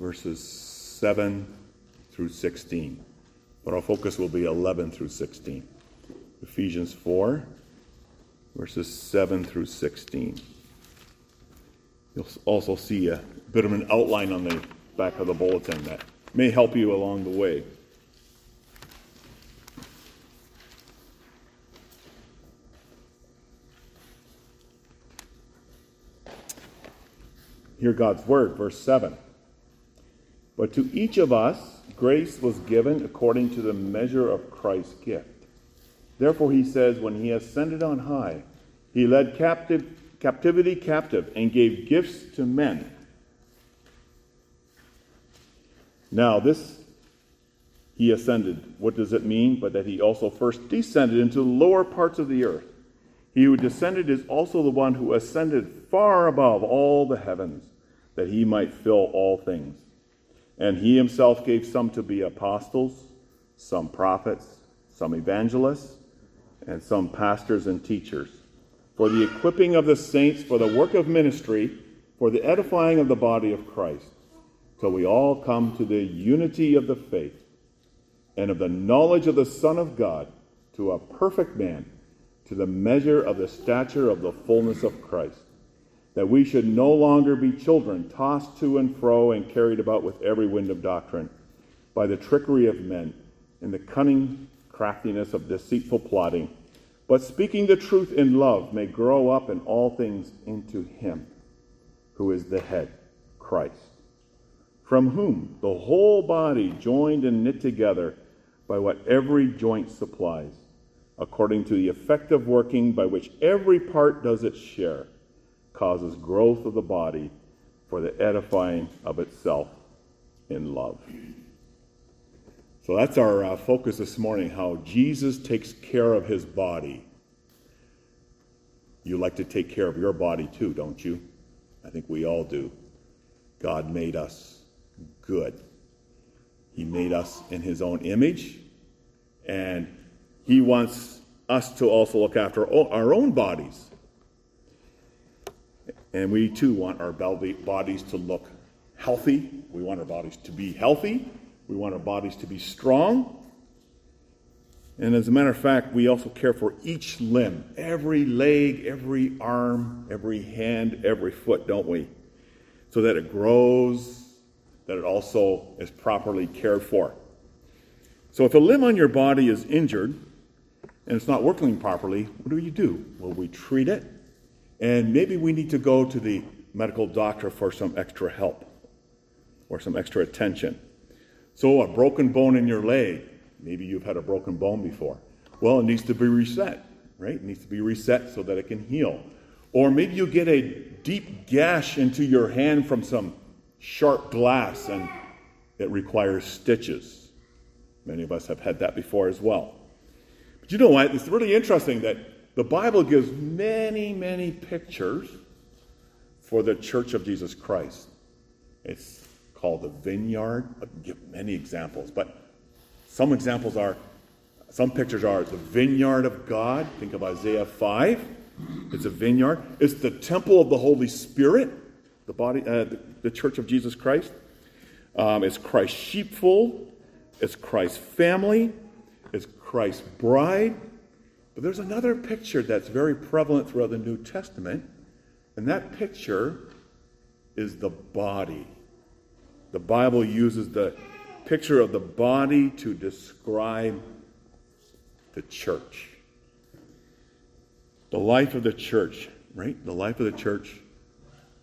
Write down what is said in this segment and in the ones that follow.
verses 7 through 16. But our focus will be 11 through 16. Ephesians 4, verses 7 through 16. You'll also see a bit of an outline on the back of the bulletin that may help you along the way. Hear God's word, verse 7. But to each of us, grace was given according to the measure of Christ's gift. Therefore, he says, when he ascended on high, he led captive, captivity captive and gave gifts to men. Now, this he ascended. What does it mean? But that he also first descended into the lower parts of the earth. He who descended is also the one who ascended far above all the heavens, that he might fill all things. And he himself gave some to be apostles, some prophets, some evangelists, and some pastors and teachers, for the equipping of the saints for the work of ministry, for the edifying of the body of Christ, till we all come to the unity of the faith and of the knowledge of the Son of God, to a perfect man, to the measure of the stature of the fullness of Christ that we should no longer be children, tossed to and fro and carried about with every wind of doctrine, by the trickery of men and the cunning craftiness of deceitful plotting, but speaking the truth in love may grow up in all things into Him who is the head, Christ, from whom the whole body, joined and knit together by what every joint supplies, according to the effective working by which every part does its share causes growth of the body for the edifying of itself in love. So that's our uh, focus this morning how Jesus takes care of his body. You like to take care of your body too, don't you? I think we all do. God made us good. He made us in his own image, and he wants us to also look after our own bodies. And we too want our bodies to look healthy. We want our bodies to be healthy. We want our bodies to be strong. And as a matter of fact, we also care for each limb, every leg, every arm, every hand, every foot, don't we? So that it grows, that it also is properly cared for. So if a limb on your body is injured and it's not working properly, what do you do? Well, we treat it and maybe we need to go to the medical doctor for some extra help or some extra attention. So, a broken bone in your leg, maybe you've had a broken bone before. Well, it needs to be reset, right? It needs to be reset so that it can heal. Or maybe you get a deep gash into your hand from some sharp glass and it requires stitches. Many of us have had that before as well. But you know what? It's really interesting that the Bible gives many, many pictures for the church of Jesus Christ. It's called the vineyard. I'll give many examples, but some examples are, some pictures are the vineyard of God. Think of Isaiah 5. It's a vineyard. It's the temple of the Holy Spirit, the body, uh, the, the, church of Jesus Christ. Um, it's Christ's sheepfold. It's Christ's family. It's Christ's bride. But there's another picture that's very prevalent throughout the New Testament, and that picture is the body. The Bible uses the picture of the body to describe the church. The life of the church, right? The life of the church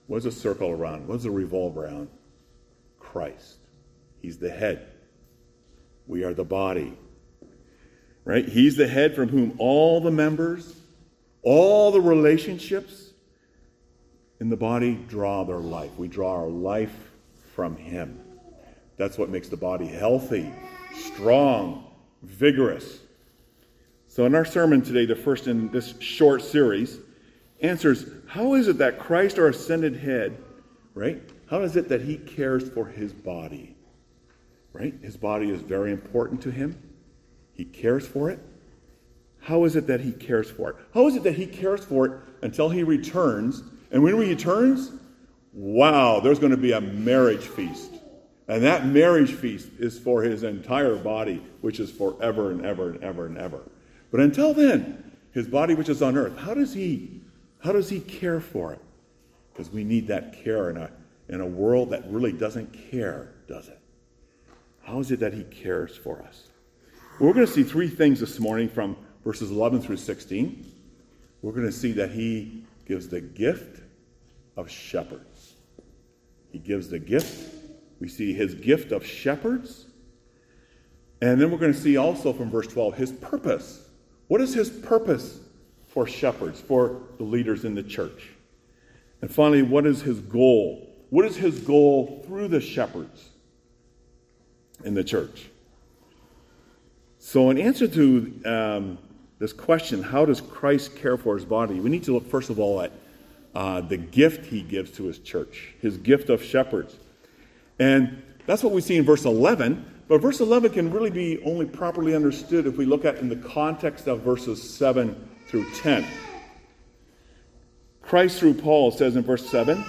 was a circle around? What a revolve around? Christ. He's the head. We are the body right? He's the head from whom all the members, all the relationships in the body draw their life. We draw our life from Him. That's what makes the body healthy, strong, vigorous. So, in our sermon today, the first in this short series, answers how is it that Christ, our ascended head, right? How is it that He cares for His body? Right? His body is very important to Him. He cares for it. How is it that he cares for it? How is it that he cares for it until he returns? And when he returns, wow, there's going to be a marriage feast. And that marriage feast is for his entire body, which is forever and ever and ever and ever. But until then, his body which is on earth, how does he how does he care for it? Because we need that care in a in a world that really doesn't care, does it? How is it that he cares for us? We're going to see three things this morning from verses 11 through 16. We're going to see that he gives the gift of shepherds. He gives the gift. We see his gift of shepherds. And then we're going to see also from verse 12 his purpose. What is his purpose for shepherds, for the leaders in the church? And finally, what is his goal? What is his goal through the shepherds in the church? So, in answer to um, this question, how does Christ care for his body? We need to look, first of all, at uh, the gift he gives to his church, his gift of shepherds. And that's what we see in verse 11. But verse 11 can really be only properly understood if we look at in the context of verses 7 through 10. Christ, through Paul, says in verse 7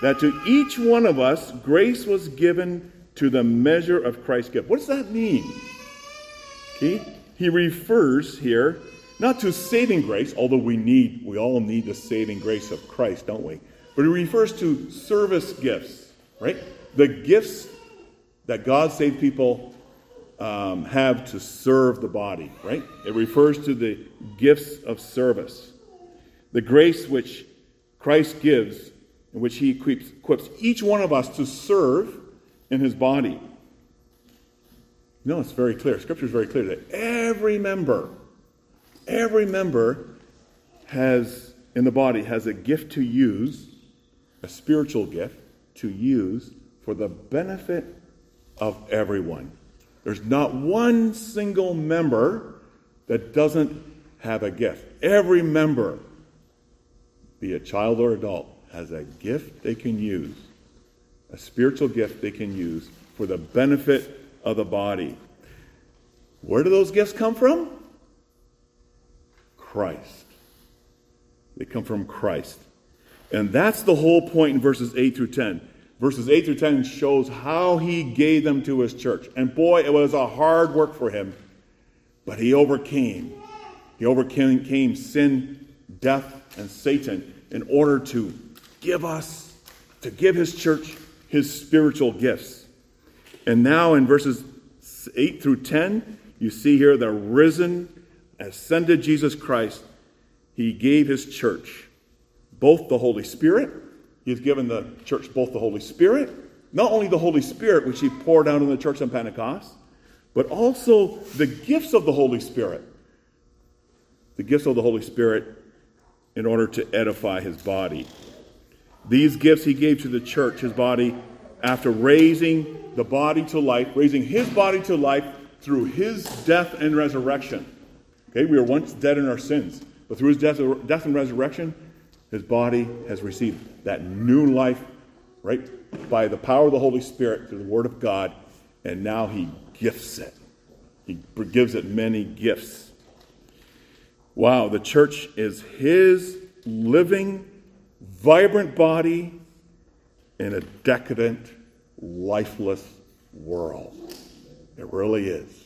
that to each one of us grace was given to the measure of Christ's gift. What does that mean? Okay? He refers here not to saving grace, although we need, we all need the saving grace of Christ, don't we? But he refers to service gifts, right? The gifts that God saved people um, have to serve the body, right? It refers to the gifts of service. The grace which Christ gives, in which he equips each one of us to serve in his body. No, it's very clear. Scripture is very clear that every member, every member has in the body has a gift to use, a spiritual gift to use for the benefit of everyone. There's not one single member that doesn't have a gift. Every member, be it child or adult, has a gift they can use, a spiritual gift they can use for the benefit of the body. Where do those gifts come from? Christ. They come from Christ. And that's the whole point in verses 8 through 10. Verses 8 through 10 shows how he gave them to his church. And boy, it was a hard work for him, but he overcame. He overcame sin, death, and Satan in order to give us, to give his church his spiritual gifts. And now in verses 8 through 10, you see here the risen, ascended Jesus Christ. He gave his church both the Holy Spirit. he's given the church both the Holy Spirit, not only the Holy Spirit, which he poured out on the church on Pentecost, but also the gifts of the Holy Spirit. The gifts of the Holy Spirit in order to edify his body. These gifts he gave to the church, his body, after raising the body to life, raising his body to life through his death and resurrection. Okay, we were once dead in our sins, but through his death, death and resurrection, his body has received that new life, right, by the power of the Holy Spirit through the Word of God, and now he gifts it. He gives it many gifts. Wow, the church is his living, vibrant body in a decadent, lifeless world. It really is.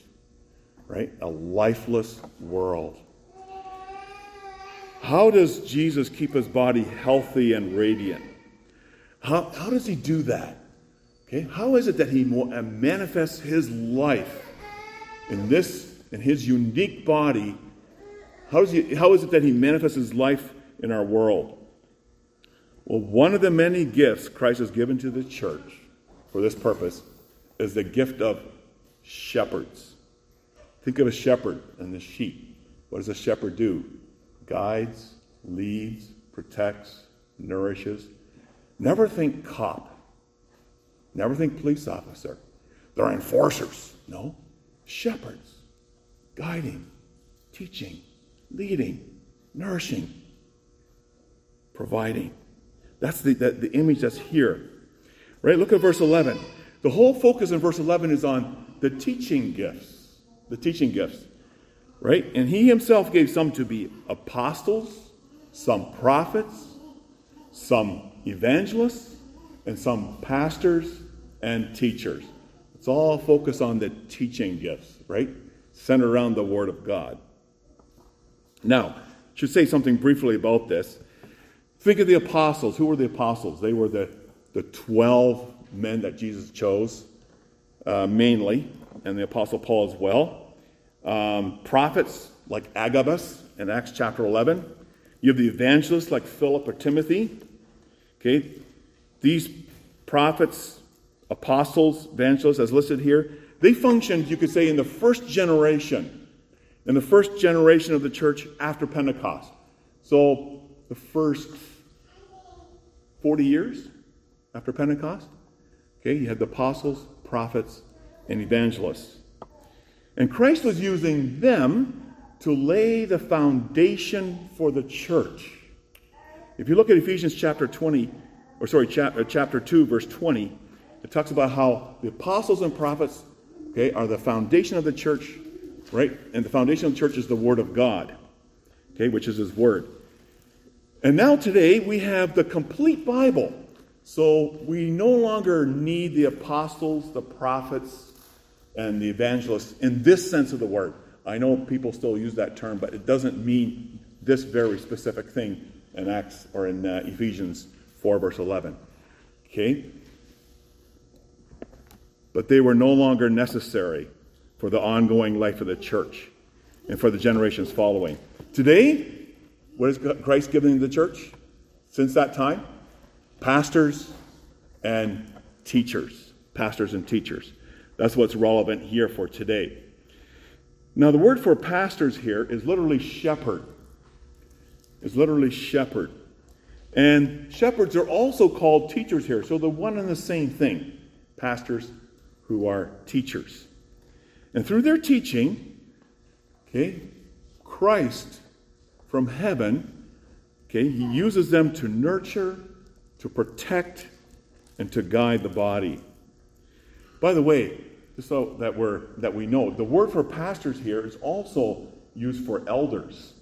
Right? A lifeless world. How does Jesus keep his body healthy and radiant? How, how does he do that? Okay, how is it that he uh, manifests his life in this, in his unique body? How, does he, how is it that he manifests his life in our world? Well, one of the many gifts Christ has given to the church for this purpose is the gift of shepherds. Think of a shepherd and the sheep. What does a shepherd do? Guides, leads, protects, nourishes. Never think cop. Never think police officer. They're enforcers. No, shepherds. Guiding, teaching, leading, nourishing, providing. That's the, the, the image that's here. Right? Look at verse 11. The whole focus in verse 11 is on the teaching gifts. The teaching gifts. Right? And he himself gave some to be apostles, some prophets, some evangelists, and some pastors and teachers. It's all focused on the teaching gifts, right? Centered around the Word of God. Now, I should say something briefly about this. Think of the apostles. Who were the apostles? They were the, the 12 men that Jesus chose, uh, mainly, and the apostle Paul as well. Um, prophets like Agabus in Acts chapter 11. You have the evangelists like Philip or Timothy. Okay, these prophets, apostles, evangelists, as listed here, they functioned, you could say, in the first generation, in the first generation of the church after Pentecost. So the first 40 years after Pentecost. Okay, you had the apostles, prophets, and evangelists. And Christ was using them to lay the foundation for the church. If you look at Ephesians chapter 20, or sorry, chapter, uh, chapter 2, verse 20, it talks about how the apostles and prophets, okay, are the foundation of the church, right? And the foundation of the church is the Word of God, okay, which is His Word. And now today we have the complete Bible. So we no longer need the apostles, the prophets, and the evangelists in this sense of the word. I know people still use that term, but it doesn't mean this very specific thing in Acts or in uh, Ephesians 4, verse 11. Okay? But they were no longer necessary for the ongoing life of the church and for the generations following. Today, what is Christ giving the church since that time? Pastors and teachers. Pastors and teachers. That's what's relevant here for today. Now, the word for pastors here is literally shepherd. Is literally shepherd. And shepherds are also called teachers here. So they're one and the same thing. Pastors who are teachers. And through their teaching, okay, Christ from heaven, okay, he uses them to nurture, to protect, and to guide the body. By the way, just so that we're that we know, the word for pastors here is also used for elders.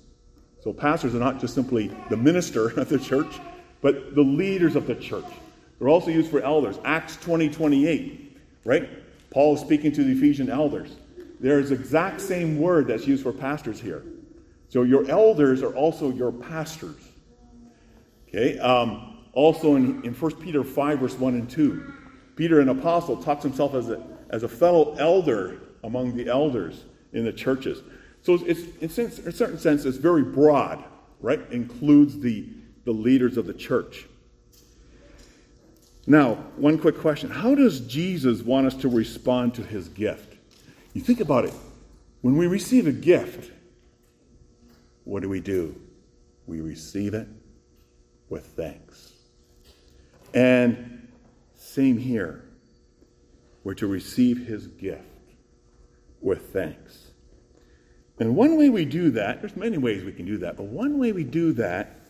So pastors are not just simply the minister of the church, but the leaders of the church. They're also used for elders. Acts 20, 28, right? Paul is speaking to the Ephesian elders. There is exact same word that's used for pastors here. So your elders are also your pastors. Okay. Um, also in, in 1 Peter 5, verse 1 and 2, Peter, an apostle, talks himself as a, as a fellow elder among the elders in the churches. So it's, it's in a certain sense, it's very broad, right? Includes the, the leaders of the church. Now, one quick question How does Jesus want us to respond to his gift? You think about it. When we receive a gift, what do we do? We receive it with thanks. And same here. We're to receive his gift with thanks. And one way we do that, there's many ways we can do that, but one way we do that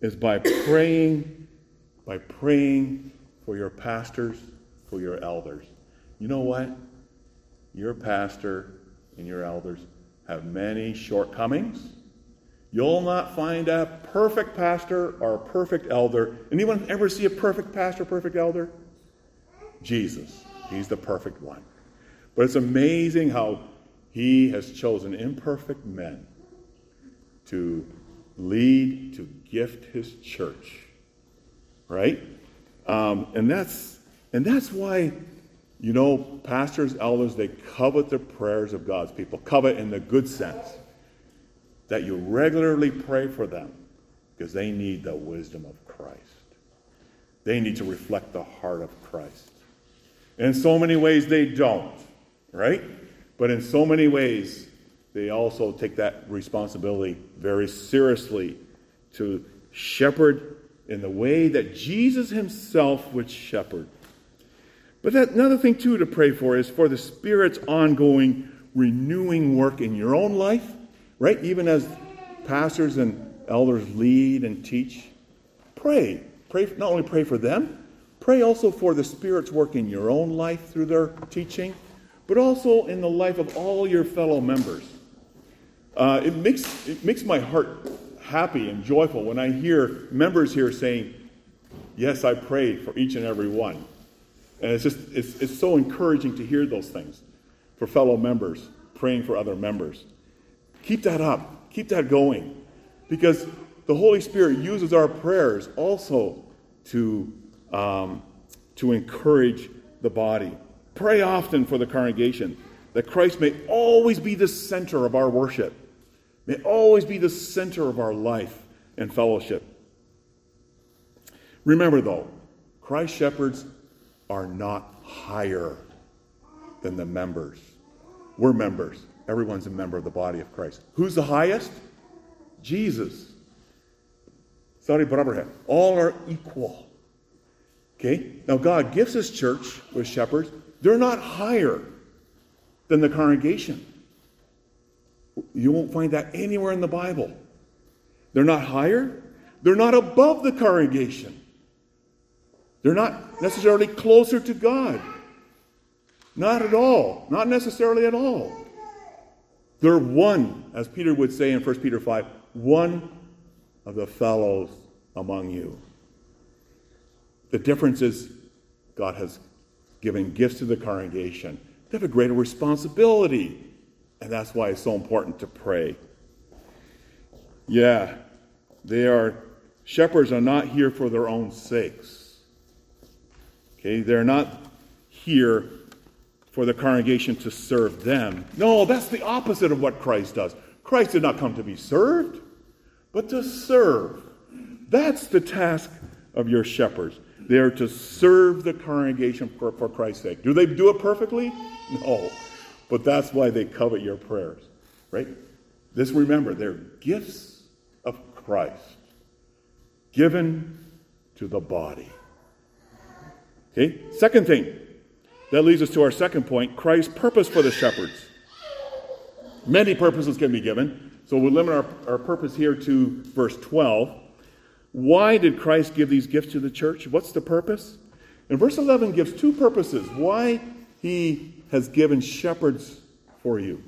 is by praying, by praying for your pastors, for your elders. You know what? Your pastor and your elders have many shortcomings. You'll not find a perfect pastor or a perfect elder. Anyone ever see a perfect pastor, perfect elder? Jesus. He's the perfect one. But it's amazing how he has chosen imperfect men to lead, to gift his church. Right? Um, and that's and that's why, you know, pastors, elders, they covet the prayers of God's people. Covet in the good sense. That you regularly pray for them because they need the wisdom of Christ. They need to reflect the heart of Christ. In so many ways, they don't, right? But in so many ways, they also take that responsibility very seriously to shepherd in the way that Jesus himself would shepherd. But that, another thing, too, to pray for is for the Spirit's ongoing renewing work in your own life, right? Even as pastors and elders lead and teach, pray. Pray not only pray for them, Pray also for the Spirit's work in your own life through their teaching, but also in the life of all your fellow members. Uh, it, makes, it makes my heart happy and joyful when I hear members here saying, Yes, I pray for each and every one. And it's just, it's, it's so encouraging to hear those things for fellow members, praying for other members. Keep that up. Keep that going. Because the Holy Spirit uses our prayers also to, um, to encourage the body. Pray often for the congregation that Christ may always be the center of our worship, may always be the center of our life and fellowship. Remember, though, Christ shepherds are not higher than the members. We're members. Everyone's a member of the body of Christ. Who's the highest? Jesus. Sorry, barabar All are equal. Okay? Now, God gives His church with shepherds. They're not higher than the congregation. You won't find that anywhere in the Bible. They're not higher. They're not above the congregation. They're not necessarily closer to God. Not at all. Not necessarily at all. They're one, as Peter would say in 1 Peter 5, one of the fellows among you. The difference is God has given gifts to the congregation. They have a greater responsibility. And that's why it's so important to pray. Yeah, they are, shepherds are not here for their own sakes. Okay, they're not here for the congregation to serve them. No, that's the opposite of what Christ does. Christ did not come to be served, but to serve. That's the task of your shepherds. They are to serve the congregation for, for Christ's sake. Do they do it perfectly? No. But that's why they covet your prayers, right? This remember, they're gifts of Christ given to the body. Okay? Second thing, that leads us to our second point Christ's purpose for the shepherds. Many purposes can be given, so we'll limit our, our purpose here to verse 12. Why did Christ give these gifts to the church? What's the purpose? And verse 11 gives two purposes why he has given shepherds for you,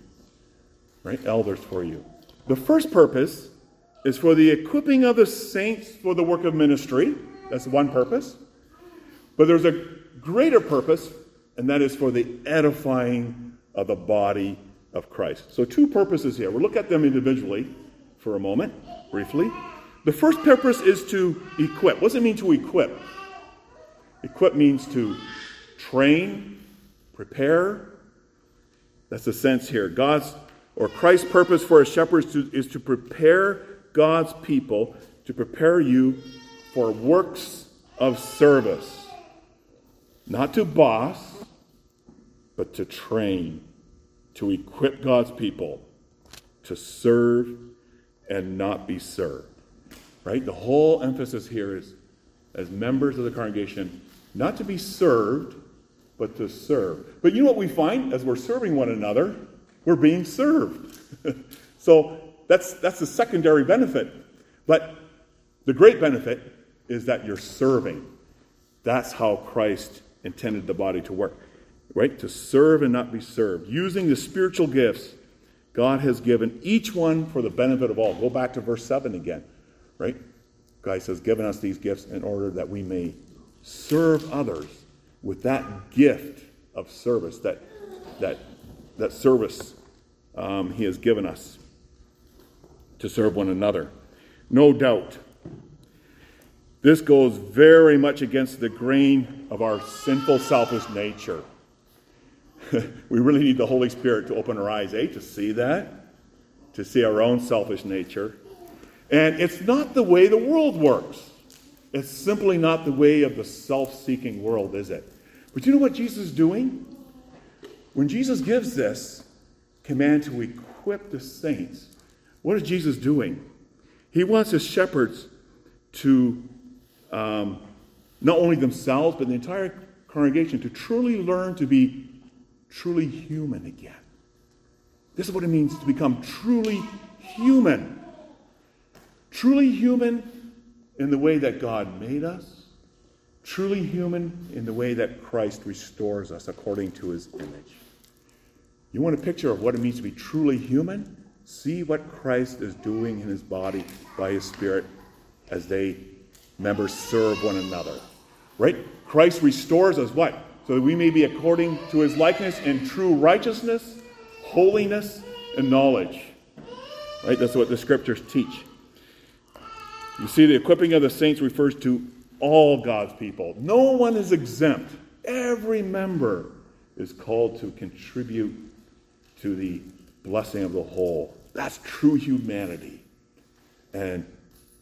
right? Elders for you. The first purpose is for the equipping of the saints for the work of ministry. That's one purpose. But there's a greater purpose, and that is for the edifying of the body of Christ. So, two purposes here. We'll look at them individually for a moment, briefly. The first purpose is to equip. What does it mean to equip? Equip means to train, prepare. That's the sense here. God's or Christ's purpose for a shepherd is to, is to prepare God's people, to prepare you for works of service. Not to boss, but to train, to equip God's people to serve and not be served. Right? The whole emphasis here is as members of the congregation, not to be served, but to serve. But you know what we find as we're serving one another? We're being served. so that's, that's the secondary benefit. But the great benefit is that you're serving. That's how Christ intended the body to work, right? To serve and not be served. Using the spiritual gifts God has given each one for the benefit of all. Go back to verse 7 again, right? God has given us these gifts in order that we may serve others with that gift of service, that, that, that service um, He has given us to serve one another. No doubt. This goes very much against the grain of our sinful, selfish nature. we really need the Holy Spirit to open our eyes, eh, to see that, to see our own selfish nature. And it's not the way the world works. It's simply not the way of the self seeking world, is it? But you know what Jesus is doing? When Jesus gives this command to equip the saints, what is Jesus doing? He wants his shepherds to um, not only themselves, but the entire congregation to truly learn to be truly human again. This is what it means to become truly human. Truly human in the way that God made us, truly human in the way that Christ restores us according to his image. You want a picture of what it means to be truly human? See what Christ is doing in his body by his Spirit as they members serve one another. Right? Christ restores us what? So that we may be according to his likeness in true righteousness, holiness, and knowledge. Right? That's what the scriptures teach. You see, the equipping of the saints refers to all God's people. No one is exempt. Every member is called to contribute to the blessing of the whole. That's true humanity. And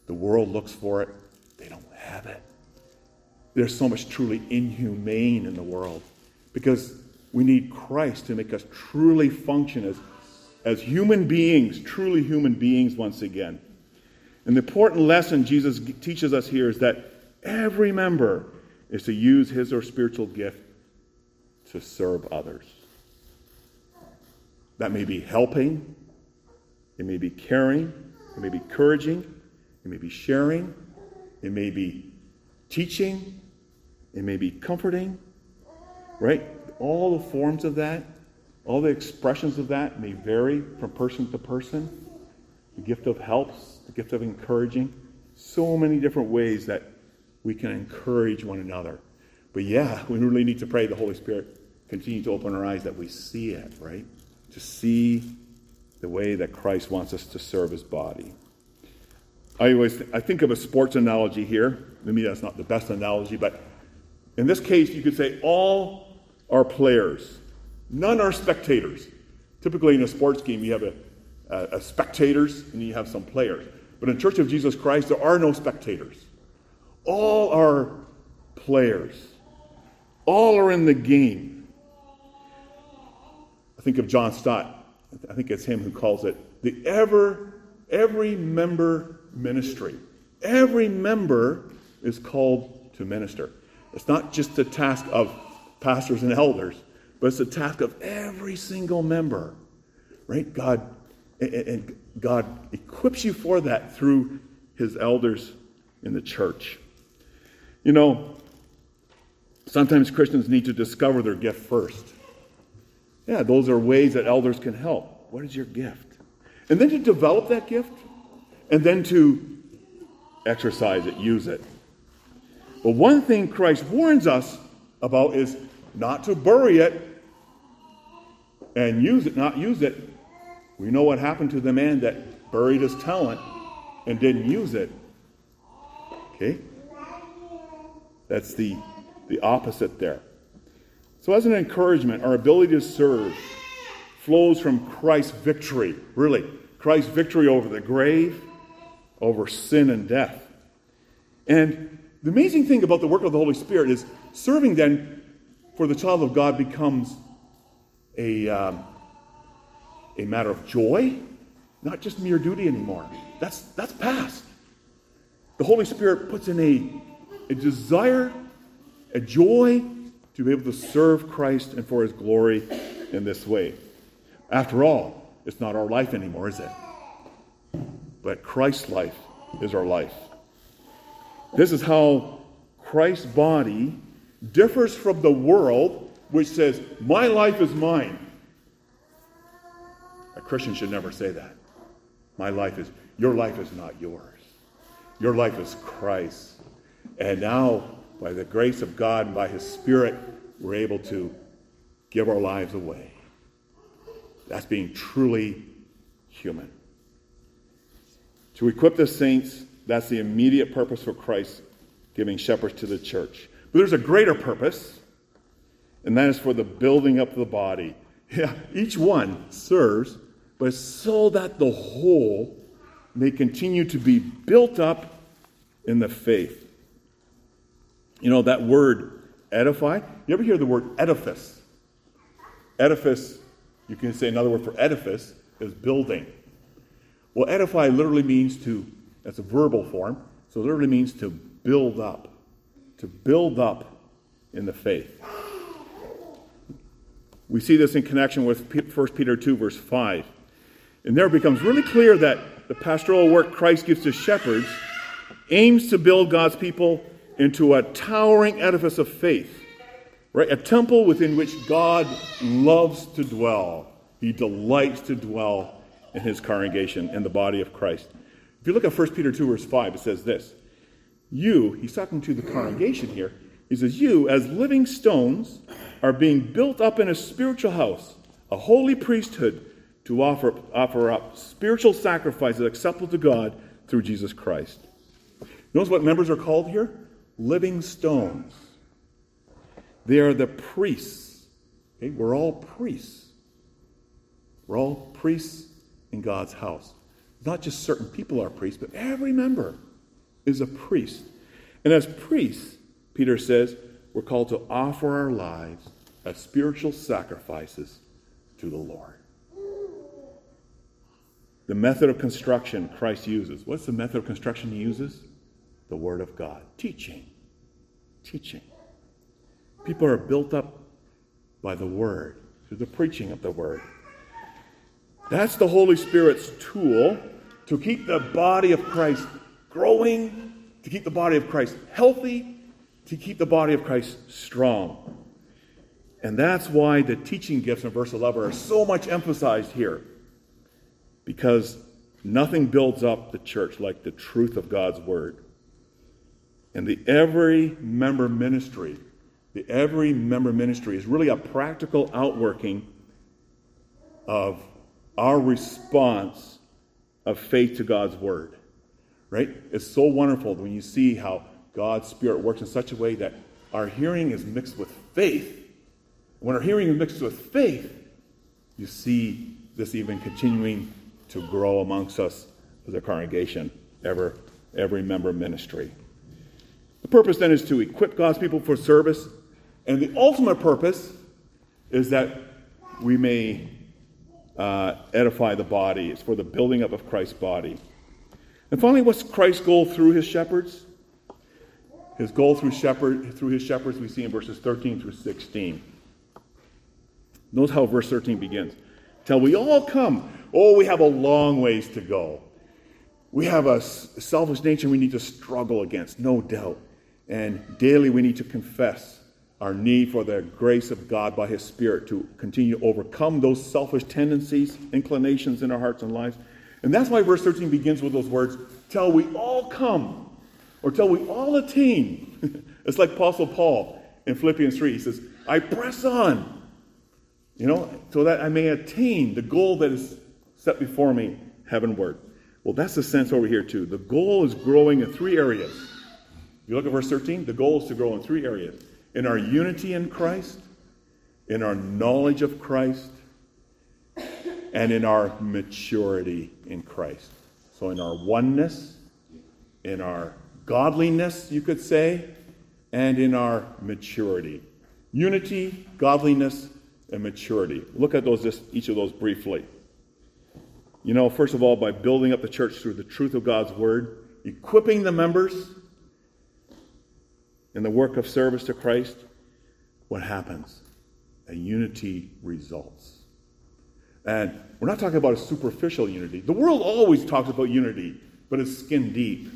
the world looks for it, they don't have it. There's so much truly inhumane in the world because we need Christ to make us truly function as, as human beings, truly human beings once again. And the important lesson Jesus teaches us here is that every member is to use his or spiritual gift to serve others. That may be helping, it may be caring, it may be encouraging, it may be sharing, it may be teaching, it may be comforting, right? All the forms of that, all the expressions of that may vary from person to person. The gift of helps, the gift of encouraging, so many different ways that we can encourage one another. But yeah, we really need to pray the Holy Spirit continue to open our eyes that we see it, right? To see the way that Christ wants us to serve his body. I always th- I think of a sports analogy here. Maybe that's not the best analogy, but in this case, you could say all are players. None are spectators. Typically, in a sports game, you have a, a, a spectators and you have some players. But in Church of Jesus Christ, there are no spectators. All are players. All are in the game. I think of John Stott. I think it's him who calls it the ever, every member ministry. Every member is called to minister. It's not just the task of pastors and elders, but it's the task of every single member. Right? God and God equips you for that through his elders in the church. You know, sometimes Christians need to discover their gift first. Yeah, those are ways that elders can help. What is your gift? And then to develop that gift, and then to exercise it, use it. But one thing Christ warns us about is not to bury it and use it, not use it. We know what happened to the man that buried his talent and didn't use it. Okay? That's the, the opposite there. So, as an encouragement, our ability to serve flows from Christ's victory, really. Christ's victory over the grave, over sin and death. And the amazing thing about the work of the Holy Spirit is serving then for the child of God becomes a, um, a matter of joy, not just mere duty anymore. That's, that's past. The Holy Spirit puts in a, a desire, a joy to be able to serve Christ and for his glory in this way. After all, it's not our life anymore, is it? But Christ's life is our life. This is how Christ's body differs from the world, which says, My life is mine. A Christian should never say that. My life is, your life is not yours. Your life is Christ. And now, by the grace of God and by His Spirit, we're able to give our lives away. That's being truly human. To equip the saints that's the immediate purpose for Christ giving shepherds to the church. But there's a greater purpose, and that is for the building up of the body. Yeah, each one serves, but so that the whole may continue to be built up in the faith. You know, that word edify, you ever hear the word edifice? Edifice, you can say another word for edifice is building. Well, edify literally means to that's a verbal form. So it literally means to build up, to build up in the faith. We see this in connection with 1 Peter 2, verse 5. And there it becomes really clear that the pastoral work Christ gives to shepherds aims to build God's people into a towering edifice of faith, right? A temple within which God loves to dwell. He delights to dwell in his congregation, in the body of Christ. If you look at 1 Peter 2, verse 5, it says this You, he's talking to the congregation here, He says, You, as living stones, are being built up in a spiritual house, a holy priesthood, to offer, offer up spiritual sacrifices acceptable to God through Jesus Christ. Notice what members are called here? Living stones. They are the priests. Okay? We're all priests. We're all priests in God's house. Not just certain people are priests, but every member is a priest. And as priests, Peter says, we're called to offer our lives as spiritual sacrifices to the Lord. The method of construction Christ uses. What's the method of construction he uses? The Word of God. Teaching. Teaching. People are built up by the Word, through the preaching of the Word. That's the Holy Spirit's tool to keep the body of Christ growing, to keep the body of Christ healthy, to keep the body of Christ strong. And that's why the teaching gifts in verse 11 are so much emphasized here. Because nothing builds up the church like the truth of God's word. And the every member ministry, the every member ministry is really a practical outworking of our response of faith to God's word. Right? It's so wonderful when you see how God's Spirit works in such a way that our hearing is mixed with faith. When our hearing is mixed with faith, you see this even continuing to grow amongst us as a congregation, ever, every member ministry. The purpose then is to equip God's people for service, and the ultimate purpose is that we may uh, edify the body. It's for the building up of Christ's body. And finally, what's Christ's goal through his shepherds? His goal through shepherd through his shepherds we see in verses 13 through 16. Notice how verse 13 begins. Till we all come. Oh, we have a long ways to go. We have a selfish nature we need to struggle against, no doubt. And daily we need to confess our need for the grace of God by His Spirit to continue to overcome those selfish tendencies, inclinations in our hearts and lives. And that's why verse 13 begins with those words, till we all come, or till we all attain. it's like Apostle Paul in Philippians 3. He says, I press on, you know, so that I may attain the goal that is set before me heavenward. Well, that's the sense over here, too. The goal is growing in three areas. You look at verse 13, the goal is to grow in three areas in our unity in Christ, in our knowledge of Christ, and in our maturity in Christ. So, in our oneness, in our godliness, you could say, and in our maturity. Unity, godliness, and maturity. Look at those, just each of those briefly. You know, first of all, by building up the church through the truth of God's word, equipping the members in the work of service to Christ, what happens? A unity results. And we're not talking about a superficial unity. The world always talks about unity, but it's skin deep.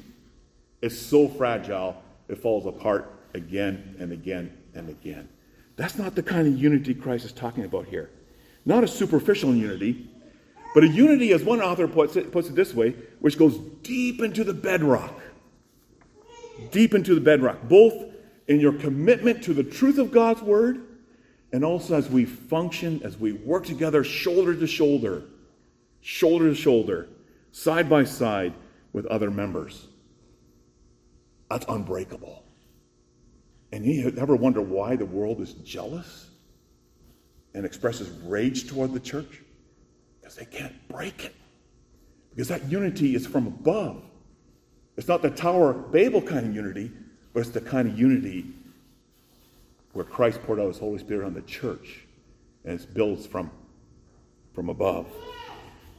It's so fragile, it falls apart again and again and again. That's not the kind of unity Christ is talking about here. Not a superficial unity, but a unity, as one author puts it, puts it this way, which goes deep into the bedrock. Deep into the bedrock, both in your commitment to the truth of God's word and also as we function, as we work together shoulder to shoulder, shoulder to shoulder, side by side with other members. That's unbreakable. And you ever wonder why the world is jealous and expresses rage toward the church? Because they can't break it. Because that unity is from above. It's not the Tower of Babel kind of unity, but it's the kind of unity where Christ poured out his Holy Spirit on the church, and it builds from, from above.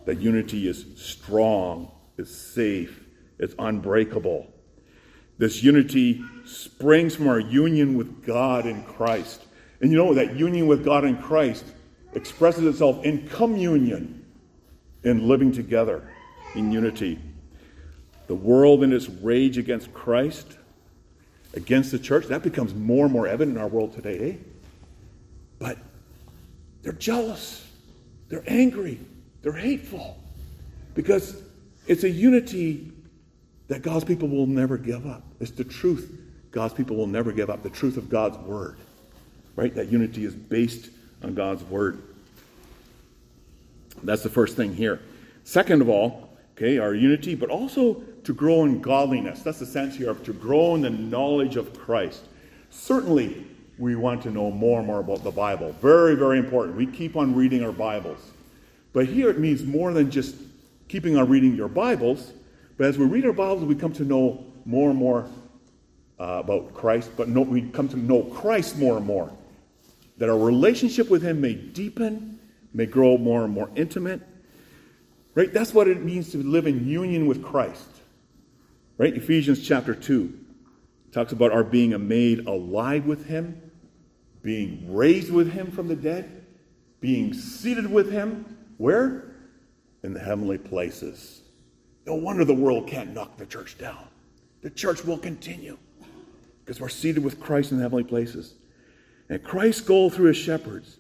That unity is strong, it's safe, it's unbreakable. This unity springs from our union with God in Christ. And you know that union with God in Christ expresses itself in communion, in living together in unity. The world in its rage against Christ against the church. That becomes more and more evident in our world today. Eh? But they're jealous, they're angry, they're hateful because it's a unity that God's people will never give up. It's the truth God's people will never give up the truth of God's word. Right? That unity is based on God's word. That's the first thing here. Second of all, okay, our unity, but also to grow in godliness. That's the sense here of to grow in the knowledge of Christ. Certainly, we want to know more and more about the Bible. Very, very important. We keep on reading our Bibles. But here it means more than just keeping on reading your Bibles, but as we read our Bibles, we come to know more and more uh, about Christ, but no, we come to know Christ more and more. That our relationship with Him may deepen, may grow more and more intimate. Right? That's what it means to live in union with Christ. Right? Ephesians chapter 2 talks about our being made alive with Him, being raised with Him from the dead, being seated with Him. Where? In the heavenly places. No wonder the world can't knock the church down. The church will continue because we're seated with Christ in the heavenly places. And Christ's goal through his shepherds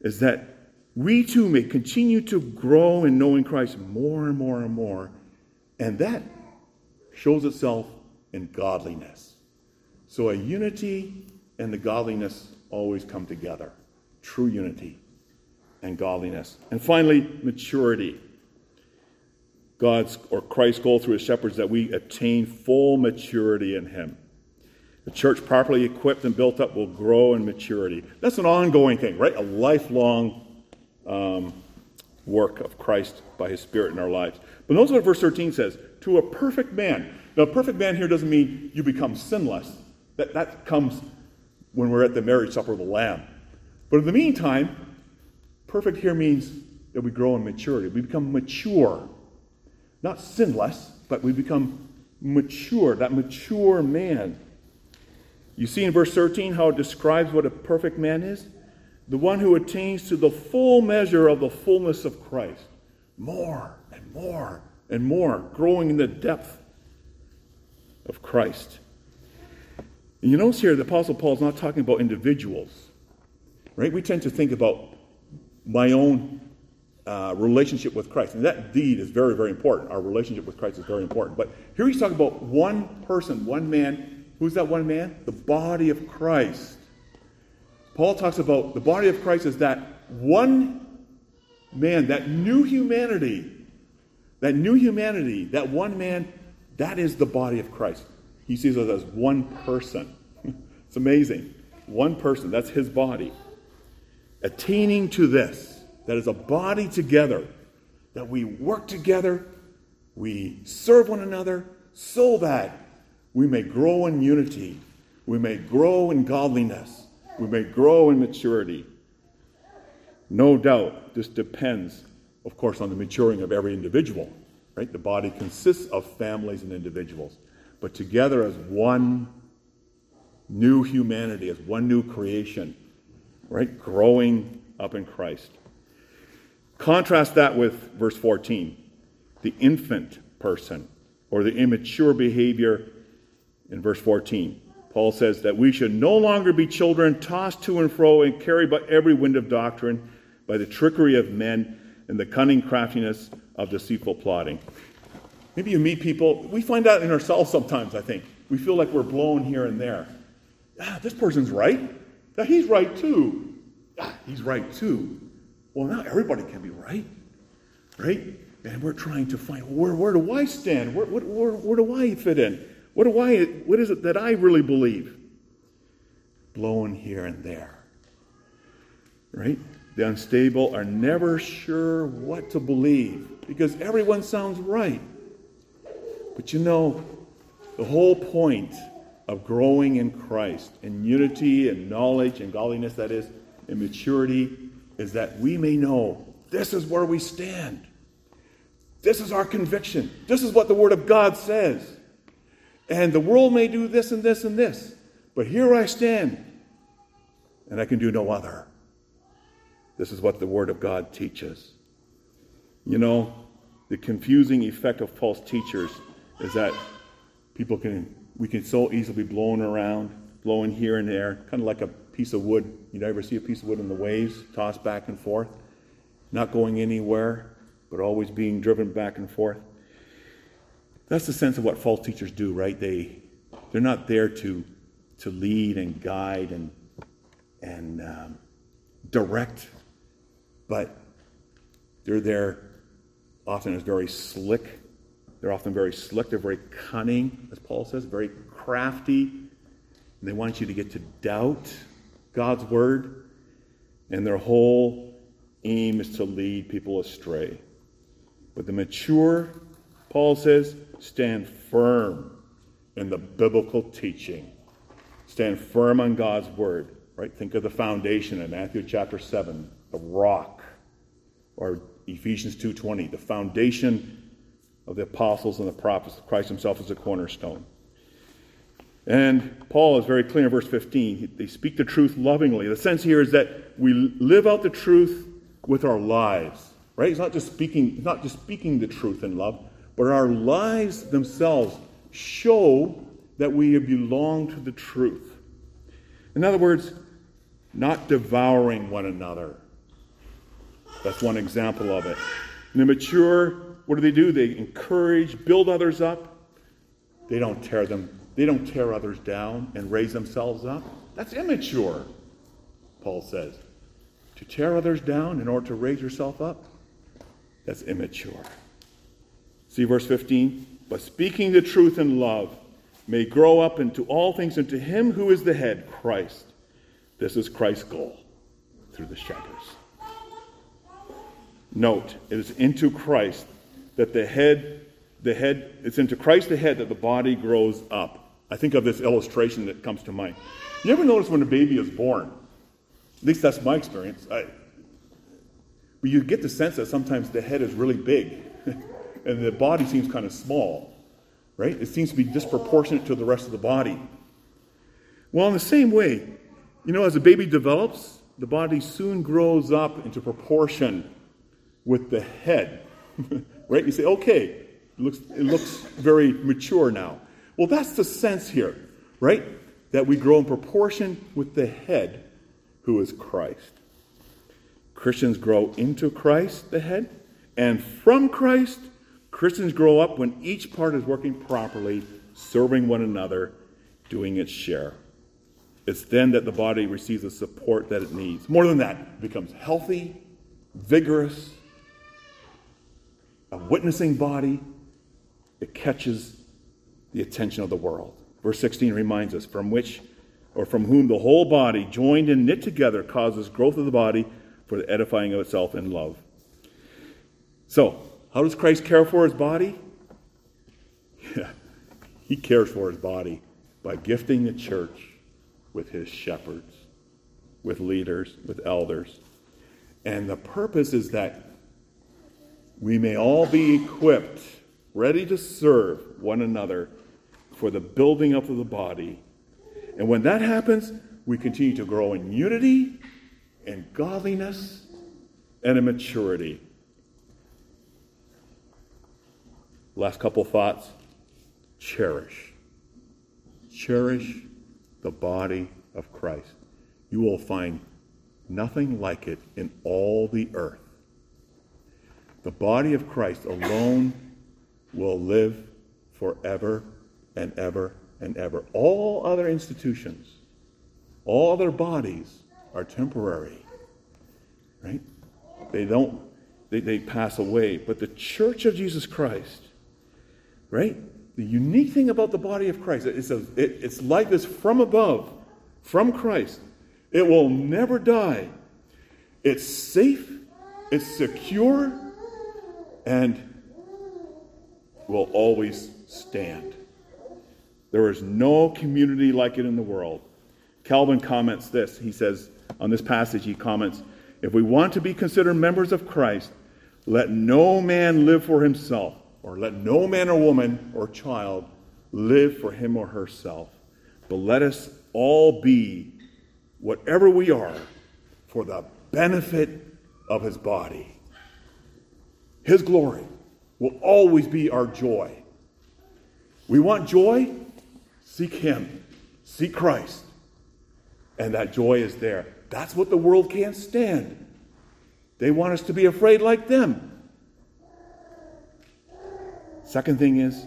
is that we too may continue to grow in knowing Christ more and more and more. And that shows itself in godliness. So a unity and the godliness always come together. True unity and godliness. And finally, maturity. God's or Christ's goal through his shepherds that we attain full maturity in him. The church properly equipped and built up will grow in maturity. That's an ongoing thing, right? A lifelong um, work of Christ by his Spirit in our lives. But notice what verse 13 says to a perfect man. Now, perfect man here doesn't mean you become sinless. That, that comes when we're at the marriage supper of the Lamb. But in the meantime, perfect here means that we grow in maturity. We become mature not sinless, but we become mature, that mature man. You see in verse 13 how it describes what a perfect man is? The one who attains to the full measure of the fullness of Christ. More and more and more, growing in the depth of Christ. And you notice here the Apostle Paul is not talking about individuals, right? We tend to think about my own uh, relationship with Christ. And that deed is very, very important. Our relationship with Christ is very important. But here he's talking about one person, one man. Who's that one man? The body of Christ. Paul talks about the body of Christ as that one man, that new humanity. That new humanity, that one man, that is the body of Christ. He sees us as one person. it's amazing. One person, that's his body. Attaining to this that is a body together, that we work together, we serve one another, so that we may grow in unity, we may grow in godliness, we may grow in maturity. No doubt, this depends, of course, on the maturing of every individual. Right? The body consists of families and individuals, but together as one new humanity, as one new creation, right? Growing up in Christ. Contrast that with verse 14 the infant person or the immature behavior in verse 14. Paul says that we should no longer be children tossed to and fro and carried by every wind of doctrine, by the trickery of men and the cunning craftiness of deceitful plotting. Maybe you meet people, we find out in ourselves sometimes, I think. We feel like we're blown here and there. Ah, this person's right. Ah, he's right too. Ah, he's right too. Well, not everybody can be right, right? And we're trying to find where, where do I stand? Where, where, where, where do I fit in? What, do I, what is it that I really believe? Blowing here and there, right? The unstable are never sure what to believe because everyone sounds right. But you know, the whole point of growing in Christ, in unity and knowledge and godliness, that is, in maturity, is that we may know this is where we stand. This is our conviction. This is what the Word of God says. And the world may do this and this and this, but here I stand, and I can do no other. This is what the Word of God teaches. You know, the confusing effect of false teachers is that people can, we can so easily be blown around, blowing here and there, kind of like a piece of wood. You ever see a piece of wood in the waves tossed back and forth? Not going anywhere, but always being driven back and forth. That's the sense of what false teachers do, right? They, they're not there to to lead and guide and, and um, direct, but they're there often as very slick. They're often very slick. They're very cunning, as Paul says, very crafty. And they want you to get to doubt God's word. And their whole aim is to lead people astray. But the mature, Paul says, stand firm in the biblical teaching. Stand firm on God's word, right? Think of the foundation in Matthew chapter 7, the rock, or Ephesians 2:20, the foundation of the apostles and the prophets. Christ himself is the cornerstone. And Paul is very clear in verse 15. They speak the truth lovingly. The sense here is that we live out the truth with our lives. Right? He's not just speaking, he's not just speaking the truth in love, but our lives themselves show that we belong to the truth. In other words, not devouring one another. That's one example of it. And the mature, what do they do? They encourage, build others up. They don't tear them, they don't tear others down and raise themselves up. That's immature, Paul says. To tear others down in order to raise yourself up, that's immature. See verse 15? But speaking the truth in love may grow up into all things into him who is the head, Christ. This is Christ's goal through the shepherds. Note, it is into Christ that the head, the head, it's into Christ the head that the body grows up. I think of this illustration that comes to mind. You ever notice when a baby is born? At least that's my experience. I, but you get the sense that sometimes the head is really big and the body seems kind of small, right? It seems to be disproportionate to the rest of the body. Well, in the same way, you know, as a baby develops, the body soon grows up into proportion with the head, right? You say, okay, it looks, it looks very mature now. Well, that's the sense here, right? That we grow in proportion with the head, who is Christ. Christians grow into Christ, the head, and from Christ, Christians grow up when each part is working properly, serving one another, doing its share. It's then that the body receives the support that it needs. More than that, it becomes healthy, vigorous, a witnessing body. It catches the attention of the world. Verse 16 reminds us from which or from whom the whole body, joined and knit together, causes growth of the body for the edifying of itself in love. So, how does Christ care for his body? Yeah, he cares for his body by gifting the church with his shepherds, with leaders, with elders. And the purpose is that we may all be equipped, ready to serve one another for the building up of the body. And when that happens, we continue to grow in unity and godliness and in maturity. Last couple thoughts. Cherish. Cherish the body of Christ. You will find nothing like it in all the earth. The body of Christ alone will live forever and ever and ever. All other institutions, all other bodies are temporary, right? They don't, they, they pass away. But the church of Jesus Christ, right? The unique thing about the body of Christ, it's, a, it, it's like this from above, from Christ. It will never die. It's safe, it's secure, and will always stand. There is no community like it in the world. Calvin comments this. He says, on this passage, he comments, if we want to be considered members of Christ, let no man live for himself, or let no man or woman or child live for him or herself, but let us all be, whatever we are, for the benefit of his body. His glory will always be our joy. We want joy? Seek him, seek Christ. And that joy is there. That's what the world can't stand. They want us to be afraid like them. Second thing is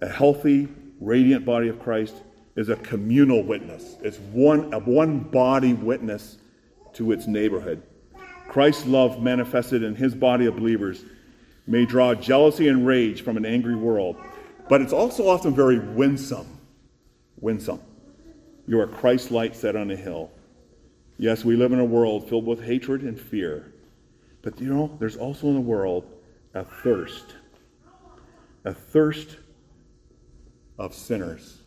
a healthy, radiant body of Christ is a communal witness. It's one, a one body witness to its neighborhood. Christ's love manifested in his body of believers may draw jealousy and rage from an angry world, but it's also often very winsome. Winsome. You are Christ's light set on a hill. Yes, we live in a world filled with hatred and fear, but you know, there's also in the world a thirst, a thirst of sinners,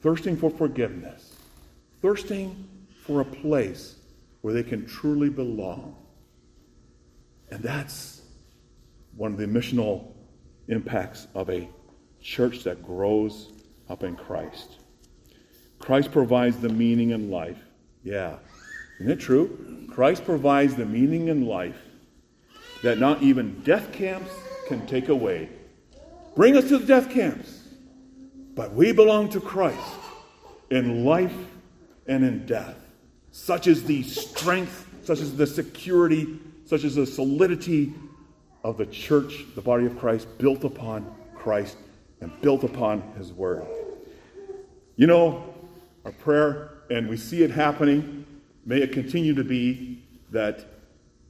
thirsting for forgiveness, thirsting for a place where they can truly belong. And that's one of the missional impacts of a church that grows up in Christ. Christ provides the meaning in life. Yeah. Isn't it true? Christ provides the meaning in life that not even death camps can take away. Bring us to the death camps. But we belong to Christ in life and in death. Such is the strength, such is the security, such is the solidity of the church, the body of Christ, built upon Christ and built upon His Word. You know, our prayer, and we see it happening, may it continue to be that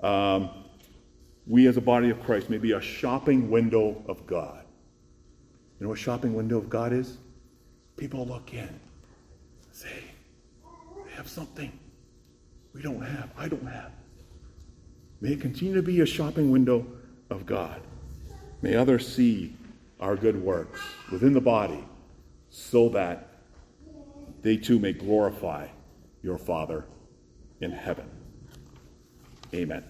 um, we as a body of Christ may be a shopping window of God. You know what a shopping window of God is? People look in, say, they have something we don't have, I don't have. May it continue to be a shopping window of God. May others see our good works within the body so that they too may glorify your Father in heaven. Amen.